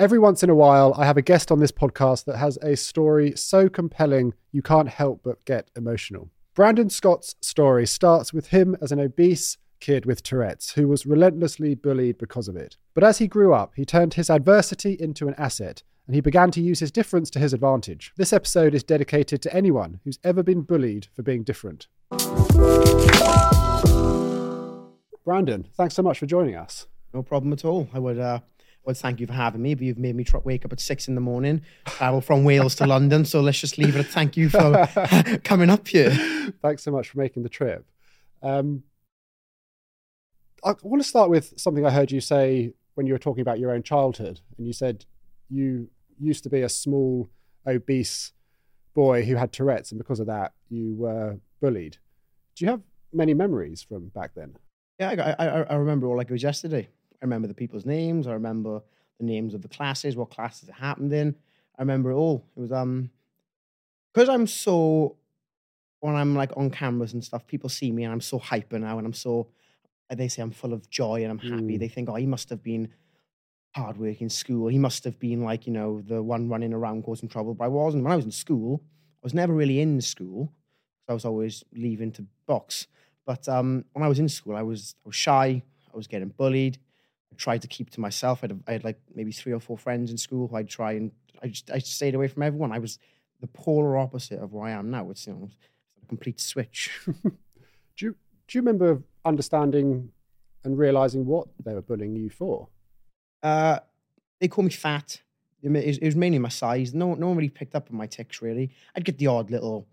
Every once in a while, I have a guest on this podcast that has a story so compelling you can't help but get emotional. Brandon Scott's story starts with him as an obese kid with Tourette's who was relentlessly bullied because of it. But as he grew up, he turned his adversity into an asset and he began to use his difference to his advantage. This episode is dedicated to anyone who's ever been bullied for being different. Brandon, thanks so much for joining us. No problem at all. I would uh, well, thank you for having me. But you've made me tr- wake up at six in the morning, travel from Wales to London. So let's just leave it at thank you for coming up here. Thanks so much for making the trip. Um, I want to start with something I heard you say when you were talking about your own childhood, and you said you used to be a small, obese boy who had Tourette's, and because of that, you were bullied. Do you have many memories from back then? Yeah, I, I, I remember all like it was yesterday. I remember the people's names. I remember the names of the classes, what classes it happened in. I remember it all. It was um because I'm so when I'm like on cameras and stuff, people see me and I'm so hyper now and I'm so they say I'm full of joy and I'm happy. Mm. They think, oh, he must have been hard work in school. He must have been like, you know, the one running around causing trouble. But I wasn't. When I was in school, I was never really in school. So I was always leaving to box. But um, when I was in school, I was I was shy. I was getting bullied. Tried to keep to myself. I had, I had like maybe three or four friends in school who I'd try and I just I stayed away from everyone. I was the polar opposite of where I am now. It's you know a complete switch. Do you do you remember understanding and realizing what they were bullying you for? Uh, they call me fat. It was mainly my size. No, no one really picked up on my tics. Really, I'd get the odd little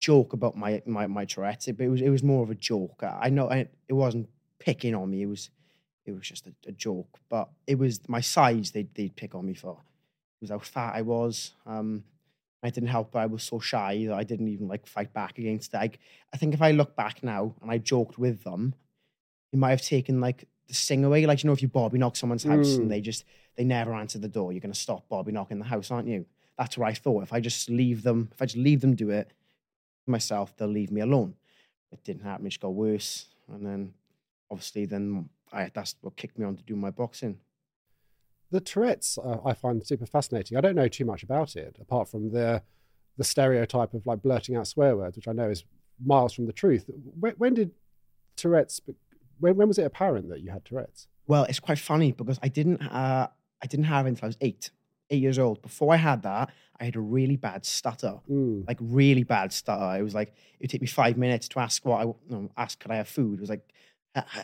joke about my my my Tourette's, but it was it was more of a joke. I I know I, it wasn't picking on me. It was it was just a, a joke. But it was my size they'd, they'd pick on me for. It was how fat I was. Um, I didn't help. But I was so shy that I didn't even like fight back against it. I, I think if I look back now and I joked with them, it might have taken like the sting away. Like you know, if you Bobby knock someone's house Mm. and they just they never answer the door, you're gonna stop Bobby knocking the house, aren't you? That's what I thought. If I just leave them, if I just leave them do it myself, they'll leave me alone. It didn't happen. It just got worse, and then obviously then I that's what kicked me on to do my boxing. The Tourette's uh, I find super fascinating. I don't know too much about it apart from the the stereotype of like blurting out swear words, which I know is miles from the truth. When, when did Tourette's? When, when was it apparent that you had Tourette's? Well, it's quite funny because I didn't uh, I didn't have it until I was eight, eight years old. Before I had that, I had a really bad stutter. Mm. like really bad stutter. It was like it would take me five minutes to ask what I no, ask could I have food. It was like "Uh, uh, uh,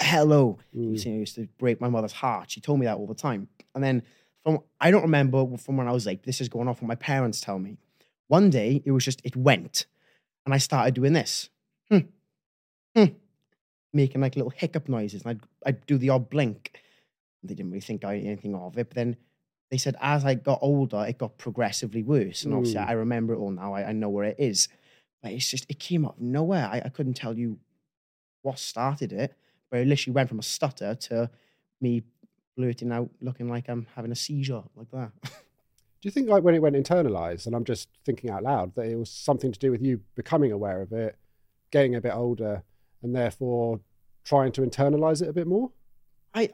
hello. You Mm. see, it used to break my mother's heart. She told me that all the time. And then from I don't remember from when I was like this is going off what my parents tell me. One day it was just it went, and I started doing this, hmm, hmm, making like little hiccup noises, and I'd I'd do the odd blink. They didn't really think I anything of it, but then they said as I got older, it got progressively worse. And obviously, Mm. I remember it all now. I, I know where it is. But it's just, it came out of nowhere. I, I couldn't tell you what started it, but it literally went from a stutter to me blurting out, looking like I'm having a seizure, like that. Do you think like when it went internalized, and I'm just thinking out loud, that it was something to do with you becoming aware of it, getting a bit older, and therefore trying to internalize it a bit more? I,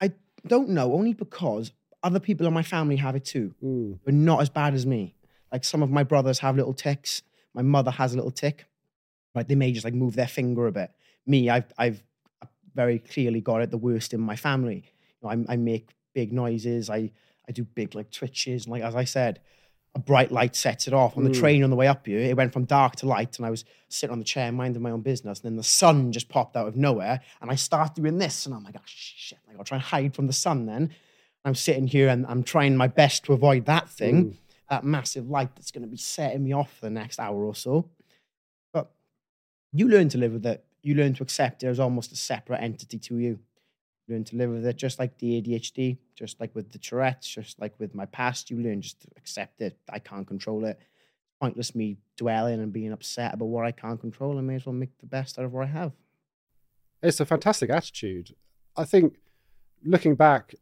I don't know, only because other people in my family have it too. Mm. but not as bad as me. Like some of my brothers have little tics. My mother has a little tic. Like they may just like move their finger a bit. Me, I've I've very clearly got it the worst in my family. You know, I, I make big noises. I I do big like twitches. And like as I said, a bright light sets it off. On the Mm. train on the way up here, it went from dark to light, and I was sitting on the chair minding my own business. And then the sun just popped out of nowhere, and I start doing this, and I'm like, oh shit! I gotta try and hide from the sun. Then I'm sitting here and I'm trying my best to avoid that thing, Mm. that massive light that's going to be setting me off for the next hour or so. But you learn to live with it. You learn to accept it as almost a separate entity to you. You learn to live with it, just like the ADHD, just like with the Tourette's, just like with my past. You learn just to accept it. I can't control it. Pointless me dwelling and being upset about what I can't control. I may as well make the best out of what I have. It's a fantastic attitude. I think looking back,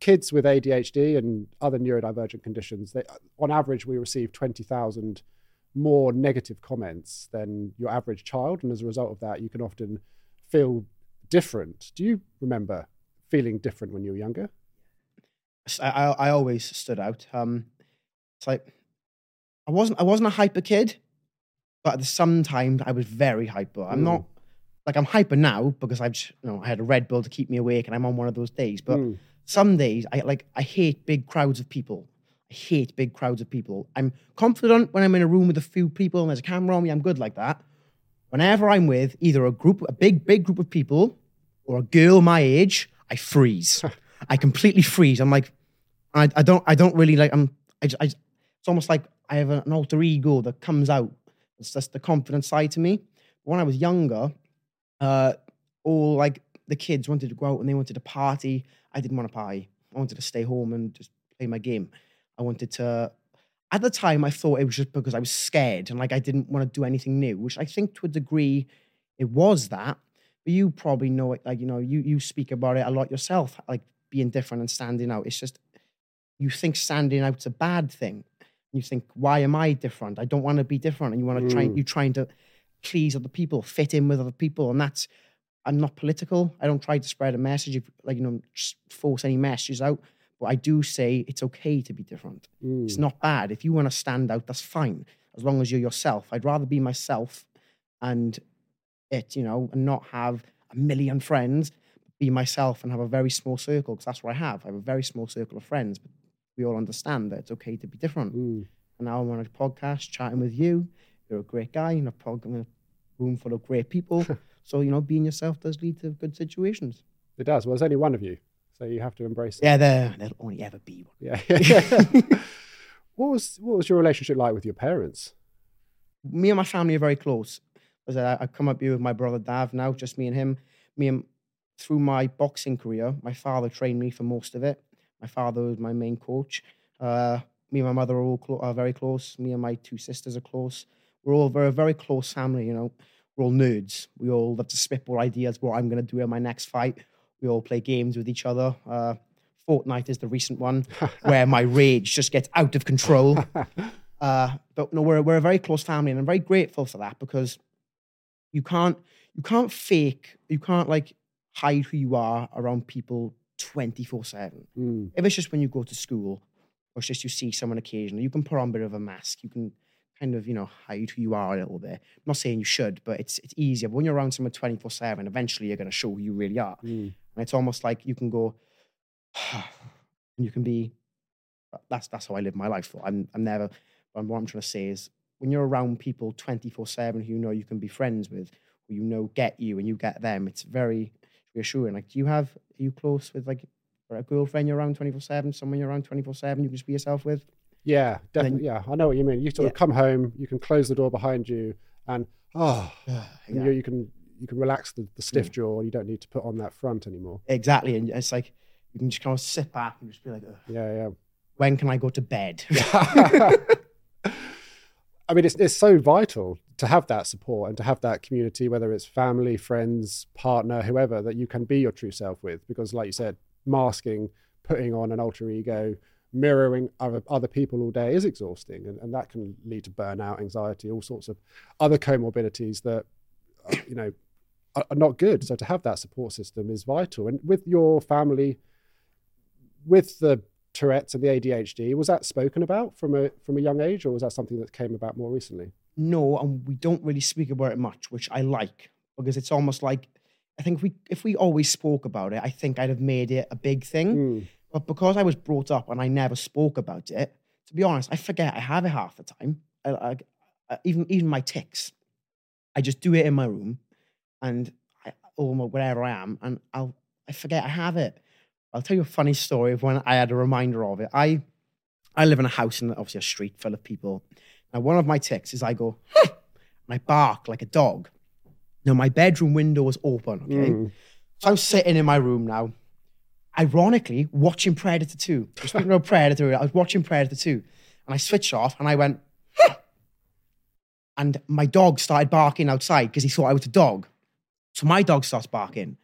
kids with ADHD and other neurodivergent conditions, they, on average, we receive 20,000 more negative comments than your average child. And as a result of that, you can often feel different. Do you remember feeling different when you were younger? I always stood out. Um, it's like I wasn't I wasn't a hyper kid, but at the same time I was very hyper. I'm Mm. not like I'm hyper now because I've just, you know I had a Red Bull to keep me awake and I'm on one of those days. But Mm. some days I like I hate big crowds of people. Hate big crowds of people. I'm confident when I'm in a room with a few people and there's a camera on me. I'm good like that. Whenever I'm with either a group, a big, big group of people, or a girl my age, I freeze. I completely freeze. I'm like, I, I don't, I don't really like. I'm, I, I it's almost like I have an alter ego that comes out. It's just the confident side to me. When I was younger, uh, all like the kids wanted to go out and they wanted to party. I didn't want to party. I wanted to stay home and just play my game. I wanted to. At the time, I thought it was just because I was scared and like I didn't want to do anything new, which I think to a degree it was that. But you probably know it, like you know, you you speak about it a lot yourself, like being different and standing out. It's just you think standing out's a bad thing. You think, why am I different? I don't want to be different, and you want to try. Mm. You trying to please other people, fit in with other people, and that's. I'm not political. I don't try to spread a message, if, like you know, just force any messages out. But I do say it's okay to be different. Mm. It's not bad. If you want to stand out, that's fine. As long as you're yourself. I'd rather be myself and it, you know, and not have a million friends, be myself and have a very small circle, because that's what I have. I have a very small circle of friends, but we all understand that it's okay to be different. Mm. And now I'm on a podcast chatting with you. You're a great guy in a, pod, in a room full of great people. so, you know, being yourself does lead to good situations. It does. Well, there's only one of you, so you have to embrace it. Yeah, there, there'll only ever be one. Yeah. what was what was your relationship like with your parents? me and my family are very close. As I, I come up here with my brother Dav now, just me and him. Me and through my boxing career, my father trained me for most of it. My father was my main coach. Uh, me and my mother are all clo- are very close. Me and my two sisters are close. We're all very very close family. You know, we're all nerds. We all love to spitball ideas. What I'm going to do in my next fight. We all play games with each other. Uh, Fortnite is the recent one where my rage just gets out of control. Uh, but no, we're we're a very close family, and I'm very grateful for that because you can't you can't fake, you can't like hide who you are around people twenty four seven. Mm. If it's just when you go to school, or it's just you see someone occasionally, you can put on a bit of a mask. You can kind of you know hide who you are a little bit. I'm not saying you should, but it's it's easier. But when you're around someone twenty four seven, eventually you're going to show who you really are. Mm. And it's almost like you can go, and you can be. That's that's how I live my life. Though I'm I'm never. But what I'm trying to say is, when you're around people 24 seven who you know you can be friends with, who you know get you and you get them, it's very reassuring. Like, do you have are you close with like a girlfriend you're around 24 seven, someone you're around 24 seven you can just be yourself with? Yeah, definitely. yeah, I know what you mean. You sort of come home, you can close the door behind you, and oh, Yeah. you, you can you can relax the, the stiff jaw. You don't need to put on that front anymore. Exactly, and it's like you can just kind of sit back and just be like, "Ugh, Yeah, yeah. when can I go to bed? I mean, it's it's so vital to have that support and to have that community, whether it's family, friends, partner, whoever, that you can be your true self with. Because, like you said, masking, putting on an alter ego, mirroring other other people all day is exhausting, and, and that can lead to burnout, anxiety, all sorts of other comorbidities that uh, you know are, are not good. So to have that support system is vital. And with your family, with the Tourette's and the ADHD, was that spoken about from a from a young age, or was that something that came about more recently? no, and we don't really speak about it much, which I like because it's almost like I think if we if we always spoke about it, I think I'd have made it a big thing. Mm. But because I was brought up and I never spoke about it, to be honest, I forget I have it half the time. I, I, I- even even my tics, I just do it in my room, and I, or wherever I am, and I'll I forget I have it. I'll tell you a funny story of when I had a reminder of it. I I live in a house in obviously a street full of people. Now one of my tics is I go "Huh," and I bark like a dog. Now my bedroom window was open. Okay. Mm. So I'm sitting in my room now, ironically watching Predator 2. Speaking Predator, I was watching Predator 2 and I switched off and I went, "Huh." and my dog started barking outside because he thought I was a dog. So my dog starts barking.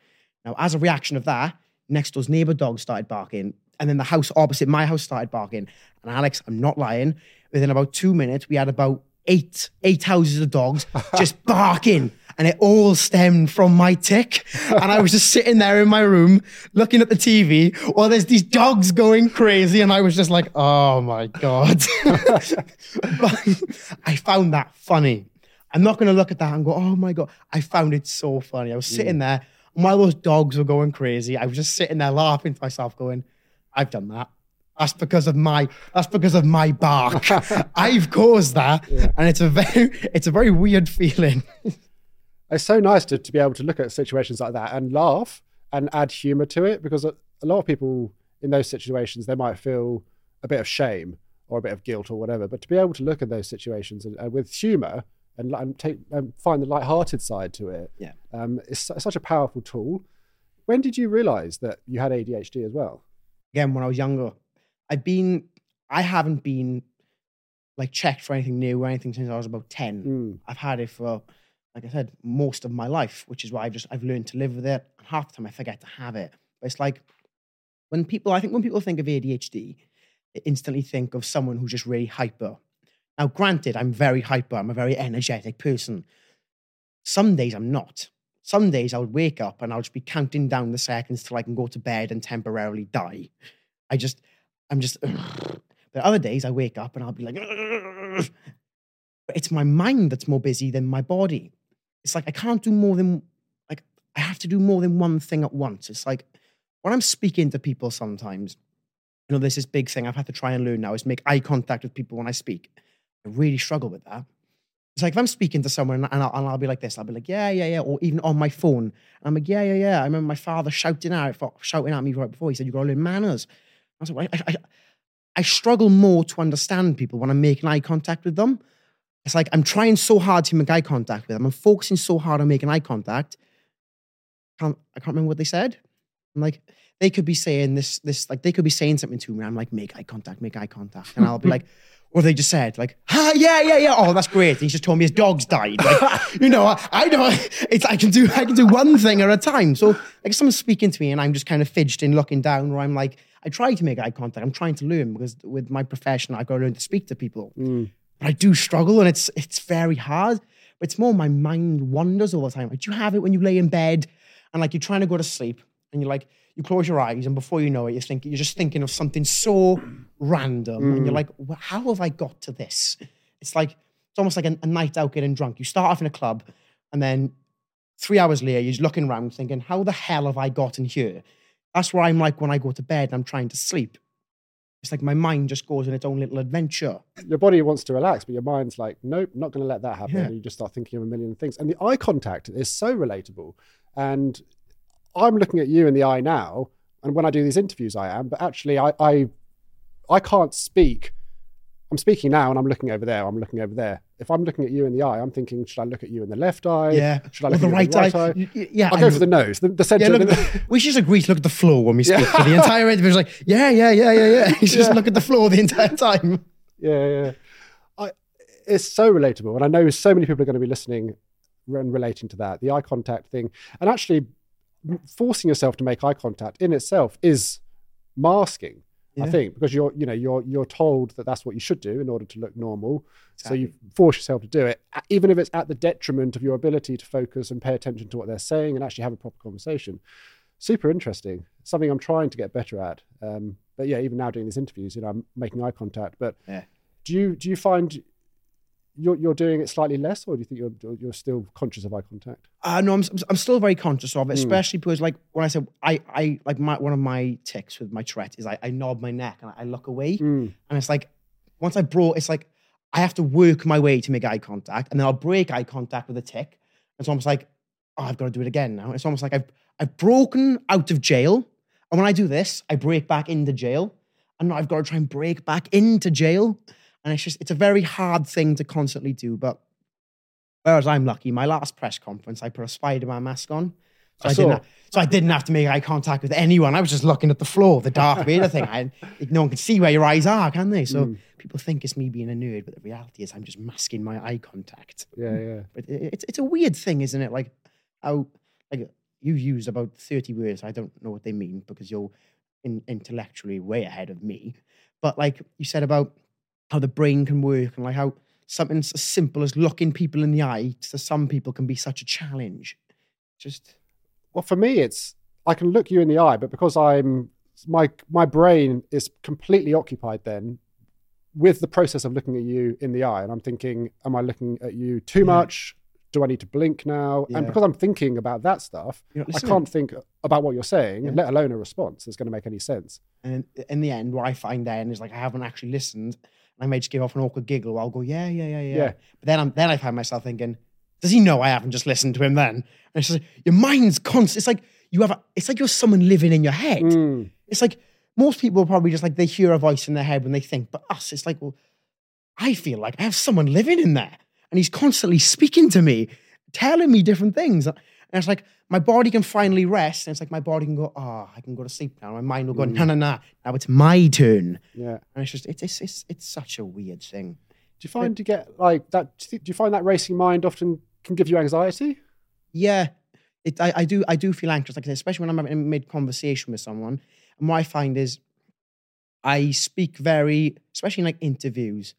Now, as a reaction of that, next door's neighbor dog started barking. And then the house opposite my house started barking. And Alex, I'm not lying. Within about two minutes, we had about eight eight houses of dogs just barking. and it all stemmed from my tic. And I was just sitting there in my room looking at the TV while there's these dogs going crazy. And I was just like, oh my God. but I found that funny. I'm not going to look at that and go, oh my God. I found it so funny. I was sitting mm. there, and while those dogs were going crazy, I was just sitting there laughing to myself, going, I've done that. That's because of my that's because of my bark. I've caused that. And it's a very it's a very weird feeling. It's so nice to, to be able to look at situations like that and laugh and add humor to it because a, a lot of people in those situations they might feel a bit of shame or a bit of guilt or whatever. But to be able to look at those situations and, and with humor and, and take and find the light-hearted side to it, Yeah. um, it's su- such a powerful tool. When did you realize that you had ADHD as well? Again, when I was younger, I've been I haven't been like checked for anything new or anything since I was about 10. Mm, I've had it for, like I said, most of my life, which is why I've just I've learned to live with it. And half the time I forget to have it. But it's like when people, I think when people think of ADHD, they instantly think of someone who's just really hyper. Now, granted, I'm very hyper. I'm a very energetic person. Some days I'm not. Some days I would wake up and I'll just be counting down the seconds till I can go to bed and temporarily die. I just, I'm just. But other days I wake up and I'll be like, but it's my mind that's more busy than my body. It's like I can't do more than like I have to do more than one thing at once. It's like when I'm speaking to people sometimes, you know, there's this big thing I've had to try and learn now is make eye contact with people when I speak. I really struggle with that. It's like if I'm speaking to someone and I'll, and I'll be like this, I'll be like, yeah, yeah, yeah, or even on my phone, and I'm like, yeah, yeah, yeah. I remember my father shouting out, shouting at me right before. He said, you've got to learn manners." I was like, I, I, I struggle more to understand people when I'm making eye contact with them. It's like I'm trying so hard to make eye contact with them. I'm focusing so hard on making eye contact. Can't, I can't remember what they said. I'm like, they could be saying this, this, like they could be saying something to me. I'm like, make eye contact, make eye contact. And I'll be like, or they just said, like, ah, yeah, yeah, yeah. Oh, that's great. He's just told me his dog's died. Like, you know, I, I know it's I can do I can do one thing at a time. So like someone's speaking to me and I'm just kind of fidgeting, looking down, or I'm like, I try to make eye contact. I'm trying to learn because with my profession, I've got to learn to speak to people. mm. But I do struggle and it's it's very hard. But it's more my mind wanders all the time. Like, do you have it when you lay in bed and like you're trying to go to sleep and you're like, you close your eyes and before you know it, you're thinking you're just thinking of something so random and you're mm. like, well, how have I got to this? It's like it's almost like a, a night out getting drunk. You start off in a club and then three hours later, you're just looking around thinking, how the hell have I gotten here? That's where I'm like when I go to bed and I'm trying to sleep. It's like my mind just goes on its own little adventure. your body wants to relax, but your mind's like, nope, not going to let that happen. Yeah. And you just start thinking of a million things. And the eye contact is so relatable. And I'm looking at you in the eye now, and when I do these interviews, I am. But actually, I I, I can't speak. I'm speaking now, and I'm looking over there. I'm looking over there. If I'm looking at you in the eye, I'm thinking, should I look at you in the left eye? Yeah. Should I look the at you in the right eye. Y- Yeah. I'll go for the nose, the, the center. Yeah, look the- we should agree to look at the floor when we speak. For the entire interview is like, yeah, yeah, yeah, yeah, yeah. You just Yeah. look at the floor the entire time. Yeah, yeah. I, it's so relatable, and I know so many people are going to be listening and relating to that. The eye contact thing, and actually forcing yourself to make eye contact in itself is masking. I think because you're, you know, you're you're told that that's what you should do in order to look normal. So you force yourself to do it, even if it's at the detriment of your ability to focus and pay attention to what they're saying and actually have a proper conversation. Super interesting. Something I'm trying to get better at. Um, but yeah, even now doing these interviews, you know, I'm making eye contact. But Yeah. do you do you find you're you're doing it slightly less, or do you think you're you're still conscious of eye contact? Uh, no, I'm, I'm still very conscious of it, Mm. especially because, like, when I said I, I like my one of my tics with my Tourette is I, I nod my neck and I look away, Mm. and it's like once I brought, it's like I have to work my way to make eye contact, and then I'll break eye contact with a tic. And it's almost like oh, I've got to do it again now. It's almost like I've I've broken out of jail, and when I do this, I break back into jail, and now I've got to try and break back into jail, and it's just it's a very hard thing to constantly do, but. Whereas I'm lucky, my last press conference, I put a Spider-Man mask on. So I I, didn't saw. ha- so I didn't have to make eye contact with anyone. I was just looking at the floor, the Darth Vader thing. I, no one can see where your eyes are, can they? So Mm. people think it's me being a nerd, but the reality is I'm just masking my eye contact. Yeah, yeah. But it, it's it's a weird thing, isn't it? Like how like you used about thirty words. I don't know what they mean because you're in, intellectually way ahead of me. But like you said about how the brain can work and like how something as simple as looking people in the eye to some people can be such a challenge. Just Well, for me, it's I can look you in the eye, but because I'm my my brain is completely occupied then with the process of looking at you in the eye, and I'm thinking, am I looking at you too Yeah. much? Do I need to blink now? Yeah. And because I'm thinking about that stuff, I can't think about what you're saying, Yeah. let alone a response that's going to make any sense. And in, the end, what I find then is like I haven't actually listened, I may just give off an awkward giggle. I'll go, yeah, yeah, yeah, yeah. Yeah. But then I'm then I find myself thinking, does he know I haven't just listened to him? Then and it's just like, your mind's constant. It's like you have a. It's like you're someone living in your head. Mm, It's like most people are probably just like they hear a voice in their head when they think, but us, it's like, well, I feel like I have someone living in there, and he's constantly speaking to me, telling me different things. And it's like my body can finally rest, and it's like my body can go, oh, I can go to sleep now. My mind will go, no, no, no, now it's my turn. yeah. And it's just, it's, it's, it's, it's such a weird thing. Do you find you get like that? Do you find that racing mind often can give you anxiety? Yeah, it, I, I do. I do feel anxious, like I said, especially when I'm having mid conversation with someone. And what I find is, I speak very, especially in like interviews,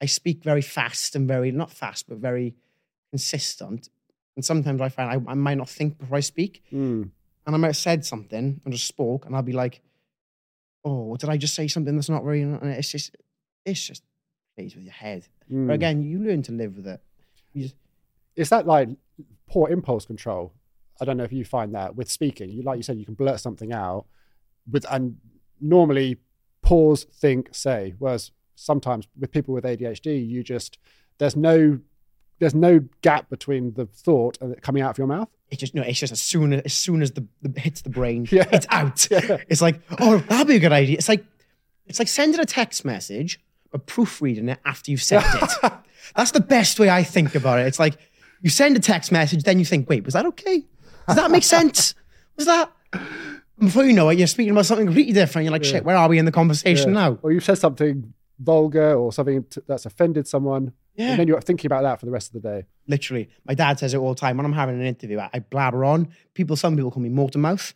I speak very fast and very not fast, but very consistent. And sometimes I find I, I might not think before I speak, Mm, and I might have said something and just spoke, and I'll be like, "Oh, did I just say something that's not very?" And it's just, it's just plays with your head. mm. But again, you learn to live with it. Just, is that like poor impulse control? I don't know if you find that with speaking. You like you said, you can blurt something out with and normally pause, think, say. Whereas sometimes with people with ADHD, you just there's no there's no gap between the thought and it coming out of your mouth. it just no, it's just as soon as, as soon as the, the hits the brain, Yeah. it's out. Yeah. It's like, oh, that'd be a good idea. It's like it's like sending a text message, but proofreading it after you've sent it. That's the best way I think about it. It's like you send a text message, then you think, wait, was that okay? Does that make sense? Was that? Before you know it, you're speaking about something completely different. You're like, shit, where are we in the conversation Yeah. now? Or you've said something vulgar or something t- that's offended someone. Yeah. And then you're thinking about that for the rest of the day. Literally, my dad says it all the time. When I'm having an interview, I, I blabber on. People, some people call me motor mouth.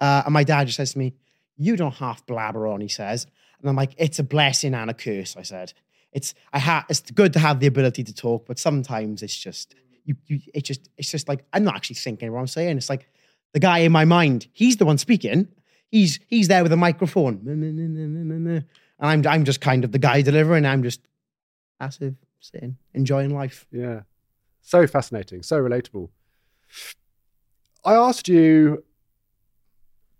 Uh, and my dad just says to me, "You don't half blabber on." He says, and I'm like, "It's a blessing and a curse." I said, "It's I ha- It's good to have the ability to talk, but sometimes it's just you. you it just it's just like I'm not actually thinking what I'm saying. It's like the guy in my mind. He's the one speaking. He's he's there with a microphone, and I'm I'm just kind of the guy delivering. I'm just passive, sitting, enjoying life. Yeah. So fascinating, so relatable. I asked you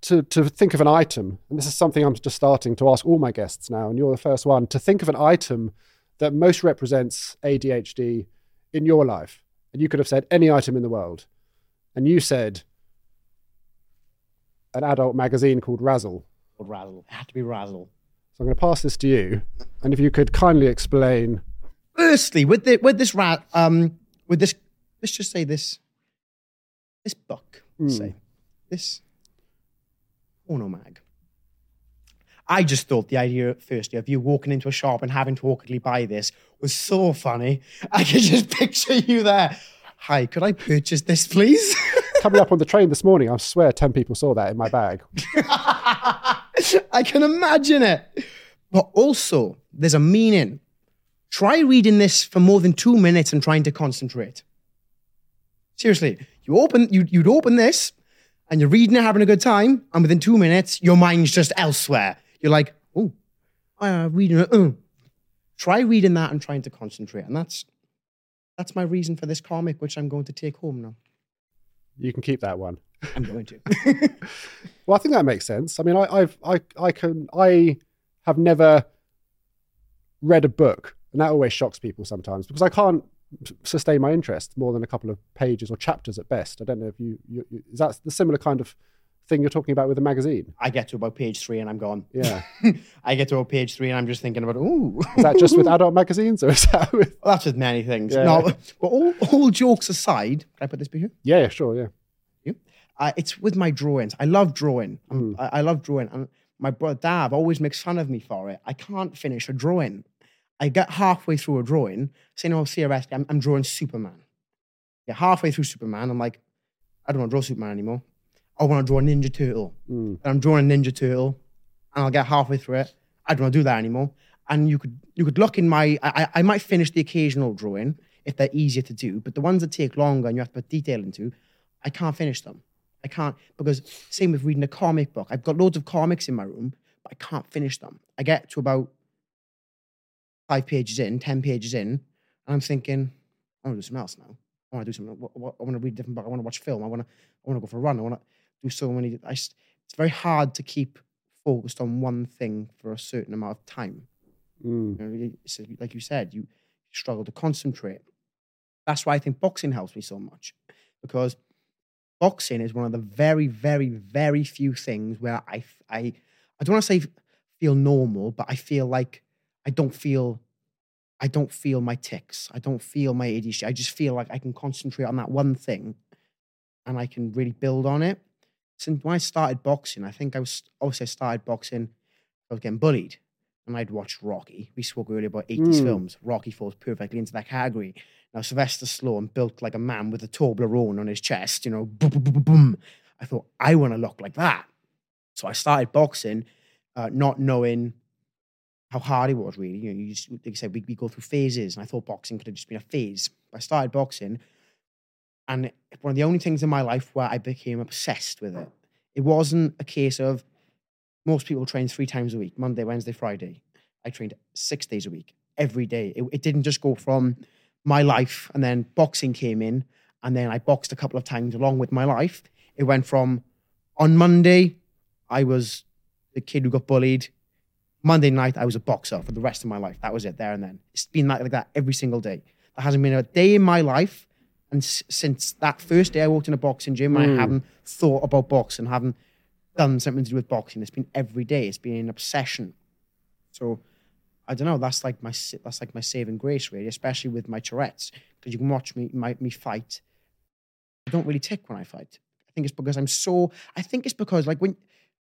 to to think of an item, and this is something I'm just starting to ask all my guests now, and you're the first one to think of an item that most represents ADHD in your life. And you could have said any item in the world. And you said an adult magazine called Razzle. Or razzle. It had to be razzle. So I'm going to pass this to you. And if you could kindly explain Firstly, with the with this rat, um, with this, let's just say this, this book, let's Hmm. say this porno mag. I just thought the idea, firstly, of you walking into a shop and having to awkwardly buy this was so funny. I could just picture you there. Hi, could I purchase this, please? coming up on the train this morning, I swear 10 people saw that in my bag. I can imagine it. But also, there's a meaning. Try reading this for more than two minutes and trying to concentrate. Seriously, you open, you, you'd open this and you're reading it, having a good time, and within two minutes, your mind's just elsewhere. You're like, oh, I'm reading it. uh." Try reading that and trying to concentrate. And that's that's my reason for this comic, which I'm going to take home now. You can keep that one. I'm going to. Well, I think that makes sense. I mean, I, I've, I, I can, I have never read a book, and that always shocks people sometimes because I can't sustain my interest more than a couple of pages or chapters at best. I don't know if you, you, you is that the similar kind of thing you're talking about with a magazine? I get to about page three and I'm gone. Yeah. I get to about page three and I'm just thinking about, ooh. Is that just with adult magazines, or is that with? Well, that's with many things. Yeah. No, but all, all jokes aside, can I put this here? Yeah, yeah, sure, yeah. Uh, it's with my drawings. I love drawing. Mm. I, I love drawing. And my brother Dab always makes fun of me for it. I can't finish a drawing. I get halfway through a drawing, saying, oh, theoretically, I'm, I'm drawing Superman. Yeah, halfway through Superman, I'm like, I don't want to draw Superman anymore. I want to draw a Ninja Turtle. Mm. And I'm drawing a Ninja Turtle, and I'll get halfway through it. I don't want to do that anymore. and you could you could look in my. I, I I might finish the occasional drawing if they're easier to do, but the ones that take longer and you have to put detail into, I can't finish them. I can't because same with reading a comic book. I've got loads of comics in my room, but I can't finish them. I get to about five pages in, ten pages in, and I'm thinking, I want to do something else now. I want to do something. I want to read a different book. I want to watch film. I want to. I want to go for a run. I want to do so many. I, it's very hard to keep focused on one thing for a certain amount of time. Mm. You know, like you said, you struggle to concentrate. That's why I think boxing helps me so much because boxing is one of the very, very, very few things where I, I, I don't want to say feel normal, but I feel like I don't feel, I don't feel my tics. I don't feel my ADHD. I just feel like I can concentrate on that one thing, and I can really build on it. Since when I started boxing, I think I was obviously I started boxing. I was getting bullied and I'd watched Rocky. We spoke earlier about 80s Mm. films. Rocky falls perfectly into that category. Now, Sylvester Stallone built like a man with a Toblerone on his chest, you know, boom, boom, boom, boom, boom. I thought, I want to look like that. So I started boxing, uh, not knowing how hard it was, really. You know, you just, like you said, we, we go through phases, and I thought boxing could have just been a phase. I started boxing, and one of the only things in my life where I became obsessed with it. It wasn't a case of most people train three times a week Monday, Wednesday, Friday. I trained six days a week, every day. It, it didn't just go from my life and then boxing came in, and then I boxed a couple of times along with my life. It went from on Monday, I was the kid who got bullied. Monday night, I was a boxer for the rest of my life. That was it, there and then. It's been like, like that every single day. There hasn't been a day in my life, and s- since that first day I walked in a boxing gym, I Mm. haven't thought about boxing, haven't done something to do with boxing. It's been every day. It's been an obsession. So I don't know. That's like my that's like my saving grace, really, especially with my Tourette's, because you can watch me my, me fight. I don't really tick when I fight. I think it's because I'm so. I think it's because like when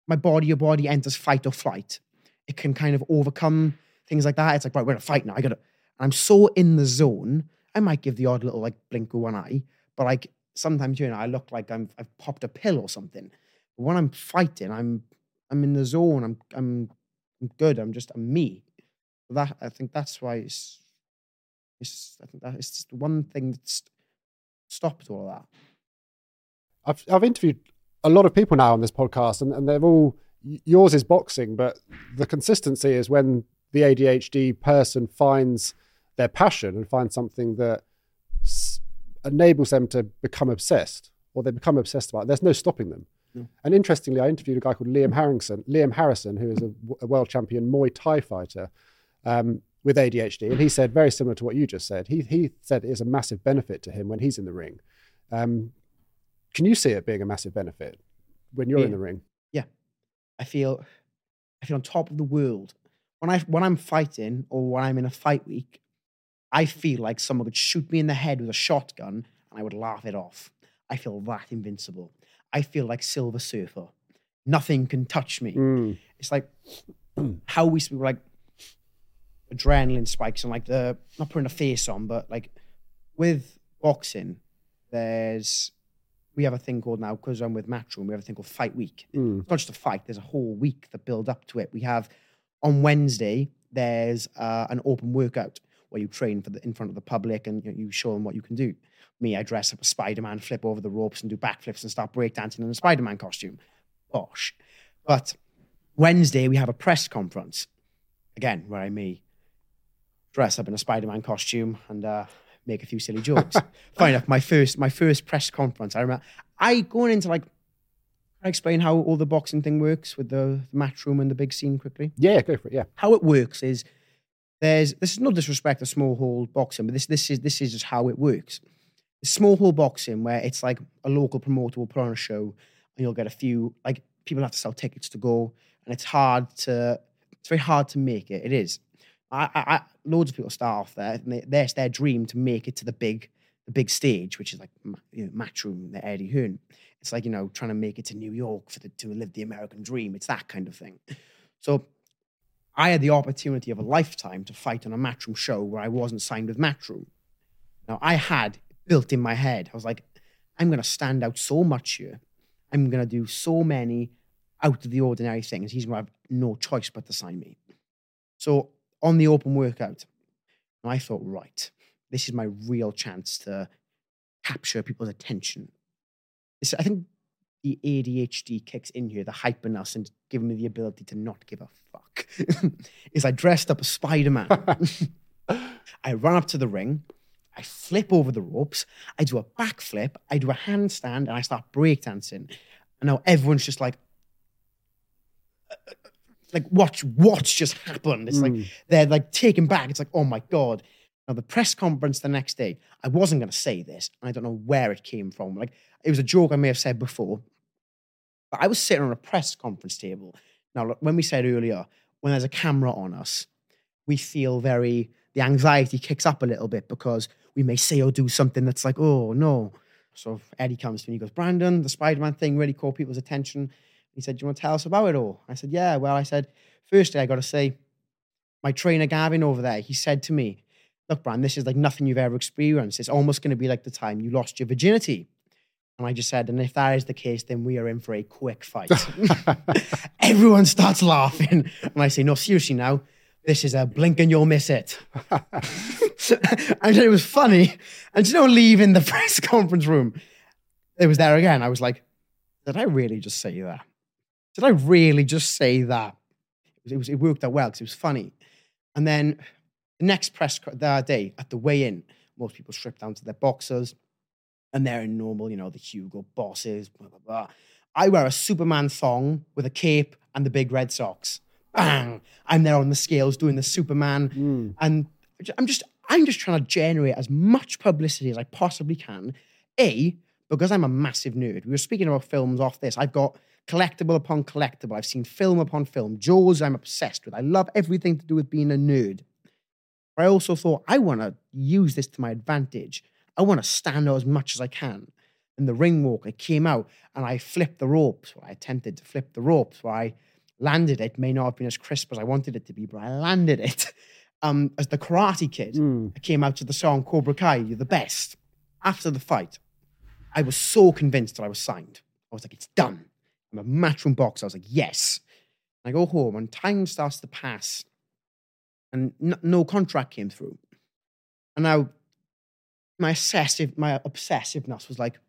my body, your body enters fight or flight, it can kind of overcome things like that. It's like right, we're in a fight now. I gotta. I'm so in the zone. I might give the odd little like blink of one eye, but like sometimes you know I look like I'm I've popped a pill or something. But when I'm fighting, I'm I'm in the zone. I'm I'm I'm good. I'm just I'm me. That I think that's why it's it's I think that it's just one thing that's stopped all that. I've I've interviewed a lot of people now on this podcast, and, and they're all yours is boxing, but the consistency is when the ADHD person finds their passion and finds something that s- enables them to become obsessed, or they become obsessed about. it. There's no stopping them. No. And interestingly, I interviewed a guy called Liam Harrison, Liam Harrison, who is a, w- a world champion Muay Thai fighter um, with ADHD, and he said very similar to what you just said. He he said it is a massive benefit to him when he's in the ring. Um, can you see it being a massive benefit when you're in the ring? I feel I feel on top of the world. When I when I'm fighting or when I'm in a fight week, I feel like someone could shoot me in the head with a shotgun and I would laugh it off. I feel that invincible. I feel like Silver Surfer. Nothing can touch me. Mm. It's like how we speak like adrenaline spikes and like the not putting a face on, but like with boxing, there's we have a thing called now because I'm with Matchroom, we have a thing called Fight Week. Mm. It's not just a fight. There's a whole week that build up to it. We have on Wednesday there's uh, an open workout where you train for the in front of the public and you, know, you show them what you can do. Me, I dress up as Spider-Man, flip over the ropes and do backflips and start breakdancing in a Spider-Man costume. Bosh. But Wednesday we have a press conference again where I may dress up in a Spider-Man costume and uh, make a few silly jokes. Fine enough, my first my first press conference, I remember I going into like can I explain how all the boxing thing works with the, the Matchroom and the big scene quickly? Yeah, go for it. Yeah. How it works is there's this is no disrespect to small hall boxing, but this this is this is just how it works. Small hall boxing where it's like a local promoter will put on a show and you'll get a few like people have to sell tickets to go and it's hard to it's very hard to make it. It is. I, I, I loads of people start off there and they, that's their dream to make it to the big the big stage, which is like you know, Matchroom, the Eddie Hearn. It's like you know trying to make it to New York for the, to live the American dream. It's that kind of thing. So I had the opportunity of a lifetime to fight on a Matchroom show where I wasn't signed with Matchroom. Now I had built in my head, I was like, I'm going to stand out so much here. I'm going to do so many out of the ordinary things. He's going to have no choice but to sign me. So on the open workout. And I thought, right, this is my real chance to capture people's attention. This, I think the ADHD kicks in here, the hyperness and giving me the ability to not give a fuck. is I dressed up as Spider Man. I run up to the ring, I flip over the ropes, I do a backflip, I do a handstand, and I start breakdancing. And now everyone's just like, like watch what's just happened. It's like hmm. they're like taken back. It's like, oh my God. Now the press conference the next day, I wasn't gonna say this, I don't know where it came from. Like it was a joke I may have said before. But I was sitting on a press conference table. Now, look, when we said earlier, when there's a camera on us, we feel very the anxiety kicks up a little bit because we may say or do something that's like, oh no. So Eddie comes to me, he goes, Brandon, the Spider-Man thing really caught people's attention. He said, Do you want to tell us about it all? I said, Yeah. Well, I said, firstly, I got to say, my trainer Gavin over there, he said to me, Look, Brand, this is like nothing you've ever experienced. It's almost going to be like the time you lost your virginity. And I just said, And if that is the case, then we are in for a quick fight. Everyone starts laughing. And I say, No, seriously now, this is a blink and you'll miss it. and it was funny. And you know, leaving the press conference room, it was there again. I was like, Did I really just say that? Did I really just say that? It, was, it worked out well because it was funny. And then the next press that day at the weigh-in, most people strip down to their boxers and they're in normal, you know, the Hugo bosses, blah, blah, blah. I wear a Superman thong with a cape and the big red socks. Bang! I'm there on the scales doing the Superman. Mm. And I'm just, I'm just trying to generate as much publicity as I possibly can. A, because I'm a massive nerd. We were speaking about films off this. I've got collectible upon collectible. I've seen film upon film. Jaws, I'm obsessed with. I love everything to do with being a nerd. But I also thought, I want to use this to my advantage. I want to stand out as much as I can. And the ring walk, I came out and I flipped the ropes. Well, I attempted to flip the ropes. Where I landed it, may not have been as crisp as I wanted it to be, but I landed it. Um, as the Karate Kid, Mm. I came out to the song Cobra Kai, You're the Best. After the fight, I was so convinced that I was signed. I was like, it's done. I'm a matchroom boxer. I was like, yes. I go home and time starts to pass and no contract came through. And now my obsessive, my obsessiveness was like,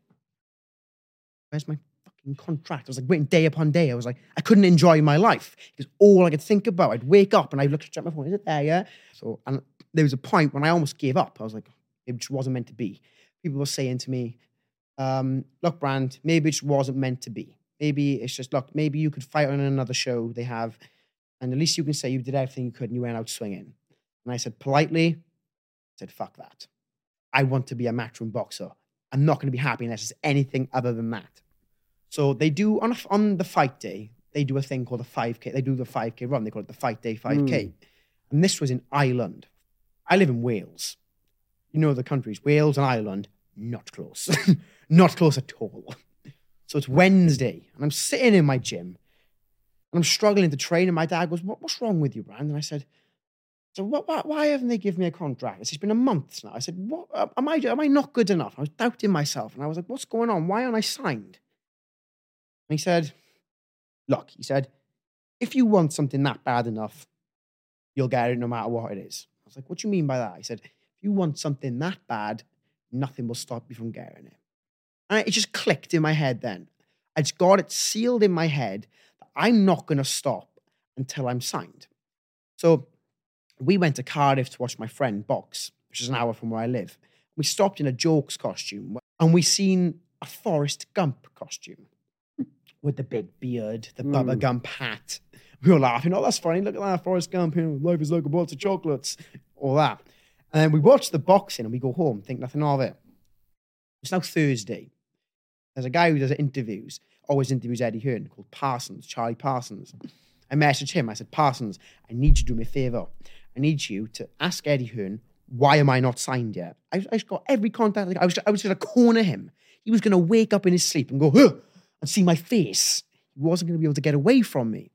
where's my fucking contract? I was like waiting day upon day. I was like, I couldn't enjoy my life because all I could think about, I'd wake up and I'd look at my phone, is it there? Yeah. So, and there was a point when I almost gave up. I was like, it just wasn't meant to be. People were saying to me, um, look, Brand, maybe it just wasn't meant to be. Maybe it's just, look, maybe you could fight on another show they have, and at least you can say you did everything you could and you went out swinging. And I said, politely, I said, fuck that. I want to be a matchroom boxer. I'm not going to be happy unless it's anything other than that. So they do, on, a, on the fight day, they do a thing called a 5K. They do the 5K run. They call it the fight day 5K. Hmm. And this was in Ireland. I live in Wales. You know the countries, Wales and Ireland, not close. not close at all. So it's Wednesday, and I'm sitting in my gym, and I'm struggling to train. And my dad goes, what, "What's wrong with you, Brand?" And I said, "So what? Why, why haven't they given me a contract? It's been a month now." I said, "What? uh, Am I? Am I not good enough?" I was doubting myself, and I was like, "What's going on? Why aren't I signed?" And he said, "Look," he said, "if you want something that bad enough, you'll get it no matter what it is." I was like, "What do you mean by that?" He said, "If you want something that bad, nothing will stop you from getting it." And it just clicked in my head then. I just got it sealed in my head that I'm not going to stop until I'm signed. So we went to Cardiff to watch my friend box, which is an hour from where I live. We stopped in a jokes costume and we seen a Forrest Gump costume with the big beard, the Bubba Mm. Gump hat. We were laughing, oh, that's funny. Look at that, Forrest Gump. You know, life is like a box of chocolates, all that. And then we watch the boxing and we go home, think nothing of it. It's now Thursday. There's a guy who does interviews, always interviews Eddie Hearn, called Parsons, Charlie Parsons. I messaged him. I said, Parsons, I need you to do me a favor. I need you to ask Eddie Hearn, why am I not signed yet? I, I just got every contact. I was, I was going to corner him. He was going to wake up in his sleep and go, huh, and see my face. He wasn't going to be able to get away from me.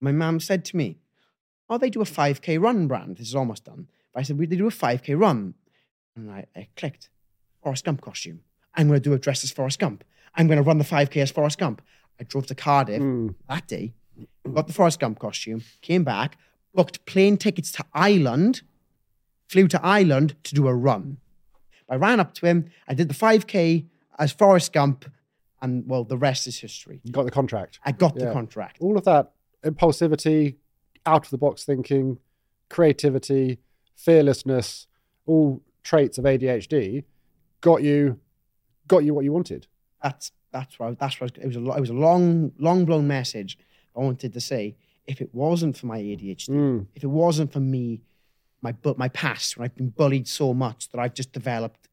My mum said to me, oh, they do a 5K run, Brand. This is almost done. But I said, "We they do a 5K run. And I, I clicked, Forrest Gump costume. I'm going to do a dress as Forrest Gump. I'm going to run the 5K as Forrest Gump. I drove to Cardiff Mm. that day, got the Forrest Gump costume, came back, booked plane tickets to Ireland, flew to Ireland to do a run. I ran up to him. I did the 5K as Forrest Gump, and well, the rest is history. You got the contract. I got the contract. All of that impulsivity, out of the box thinking, creativity, fearlessness, all traits of ADHD got you got you what you wanted. That's that's I, that's what I was, it was a it was a long long blown message. I wanted to say if it wasn't for my ADHD, Mm. if it wasn't for me, my but my past when I've been bullied so much that I've just developed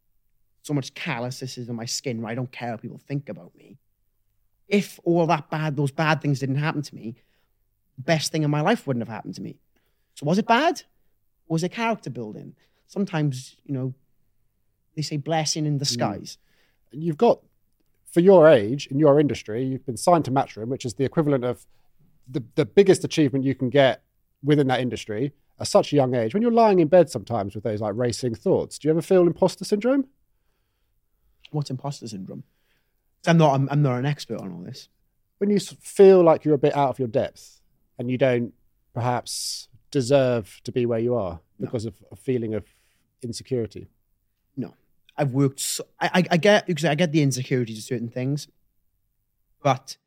so much calluses in my skin where I don't care what people think about me. If all that bad, those bad things didn't happen to me, the best thing in my life wouldn't have happened to me. So was it bad? Or was it character building? Sometimes, you know, they say blessing in disguise. And you've got for your age in your industry, you've been signed to Matchroom, which is the equivalent of the, the biggest achievement you can get within that industry at such a young age. When you're lying in bed sometimes with those like racing thoughts, do you ever feel imposter syndrome? What's imposter syndrome? I'm not. I'm, I'm not an expert on all this. when you feel like you're a bit out of your depth and you don't perhaps deserve to be where you are No. because of a feeling of insecurity. I've worked. So, I, I get because I get the insecurities of certain things, but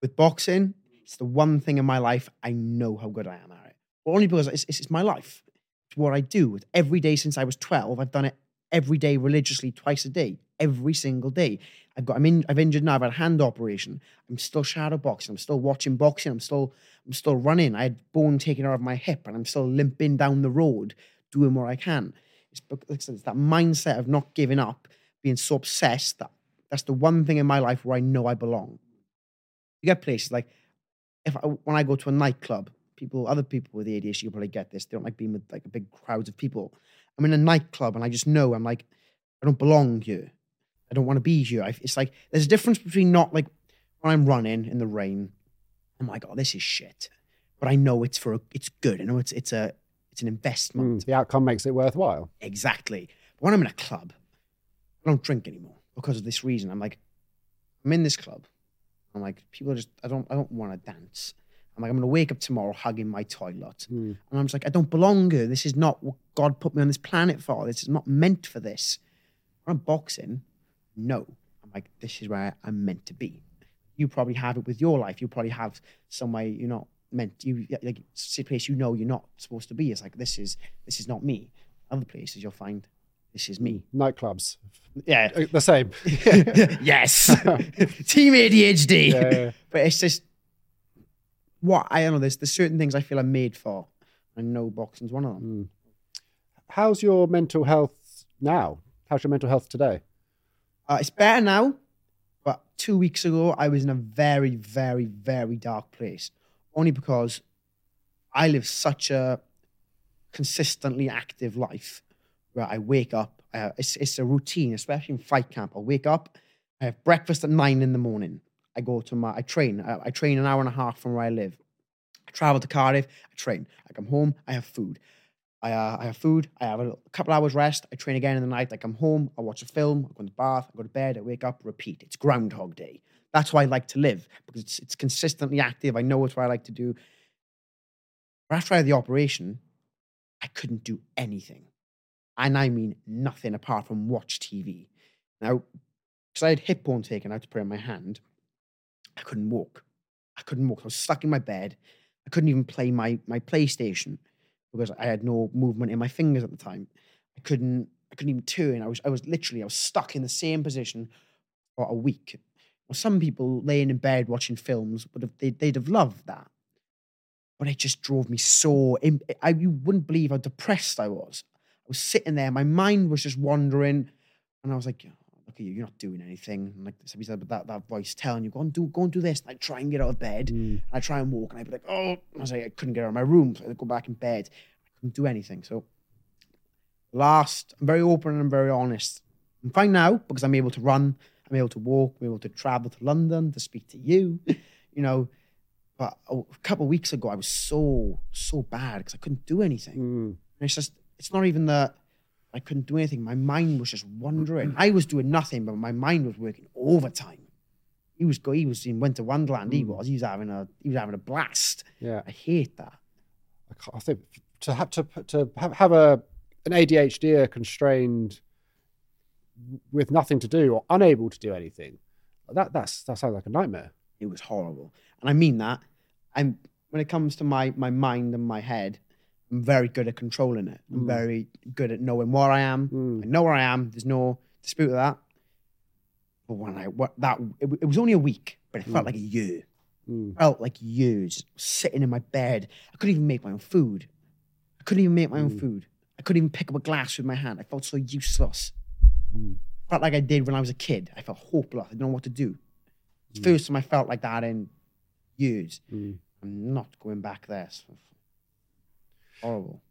with boxing, it's the one thing in my life I know how good I am at it. But only because it's, it's, it's my life. It's what I do. It's every day since I was twelve. I've done it every day religiously, twice a day, every single day. I've got. I'm in. I've injured now. I've had a hand operation. I'm still shadow boxing. I'm still watching boxing. I'm still. I'm still running. I had bone taken out of my hip, and I'm still limping down the road, doing what I can. It's, it's that mindset of not giving up, being so obsessed that that's the one thing in my life where I know I belong. You get places like if I, when I go to a nightclub, people, other people with ADHD probably get this. They don't like being with like big crowds of people. I'm in a nightclub and I just know I'm like, I don't belong here. I don't want to be here. I, it's like there's a difference between not like when I'm running in the rain. I'm like, oh, this is shit, but I know it's for a, it's good. I know it's it's a it's an investment. Mm, the outcome makes it worthwhile. Exactly. But when I'm in a club, I don't drink anymore because of this reason. I'm like, I'm in this club. I'm like, people are just, I don't, I don't want to dance. I'm like, I'm gonna wake up tomorrow hugging my toilet, Mm. and I'm just like, I don't belong here. This is not what God put me on this planet for. This is not meant for this. When I'm boxing, no. I'm like, this is where I'm meant to be. You probably have it with your life. You probably have somewhere you're not meant. You like a place you know you're not supposed to be. It's like this is this is not me. Other places you'll find this is me. Nightclubs, Yeah. Uh, the same. yes. Team ADHD. Yeah. But it's just what I don't know. There's there's certain things I feel I'm made for, and no boxing's one of them. Mm. How's your mental health now? How's your mental health today? Uh, it's better now, but two weeks ago I was in a very, very, very dark place. Only because I live such a consistently active life where I wake up. Uh, it's, it's a routine, especially in fight camp. I wake up, I have breakfast at nine in the morning. I go to my, I train. I, I train an hour and a half from where I live. I travel to Cardiff. I train. I come home. I have food. I, uh, I have food. I have a couple hours rest. I train again in the night. I come home. I watch a film. I go to the bath. I go to bed. I wake up. Repeat. It's Groundhog Day. That's why I like to live because it's it's consistently active. I know what I like to do. But after I had the operation, I couldn't do anything, and I mean nothing apart from watch TV. Now, because I had hip bone taken out to put in my hand, I couldn't walk. I couldn't walk. I was stuck in my bed. I couldn't even play my my PlayStation because I had no movement in my fingers at the time. I couldn't I couldn't even turn. I was I was literally I was stuck in the same position for a week. Well, some people laying in bed watching films would have they, they'd have loved that, but it just drove me so. im- I you wouldn't believe how depressed I was. I was sitting there, my mind was just wandering, and I was like, "Look at you, you're not doing anything." And like somebody said, but that that voice telling you, "Go and do, go and do this." And I try and get out of bed, Mm. and I try and walk, and I'd be like, "Oh," I was like, I couldn't get out of my room, so I'd go back in bed. I couldn't do anything. So, last, I'm very open and I'm very honest. I'm fine now because I'm able to run, I'm able to walk, I'm able to travel to London to speak to you, you know. But a couple of weeks ago, I was so so bad because I couldn't do anything. Mm. And it's just, it's not even that I couldn't do anything. My mind was just wandering. I was doing nothing, but my mind was working overtime. He was go. He was in Winter Wonderland. He Mm. was. He was having a. He was having a blast. Yeah, I hate that. I I think to have to to have, have a an ADHD constrained with nothing to do or unable to do anything. That that's that sounds like a nightmare. It was horrible, and I mean that. I'm when it comes to my my mind and my head, I'm very good at controlling it. I'm Mm. very good at knowing where I am. Mm. I know where I am. There's no dispute with that. But when I what that it, it was only a week, but it felt Mm. like a year. Mm. Felt like years sitting in my bed. I couldn't even make my own food. I couldn't even make my own Mm. food. I couldn't even pick up a glass with my hand. I felt so useless. Mm. Felt like I did when I was a kid. I felt hopeless. I didn't know what to do. Mm. First time I felt like that in years. Mm. I'm not going back there. So- Horrible.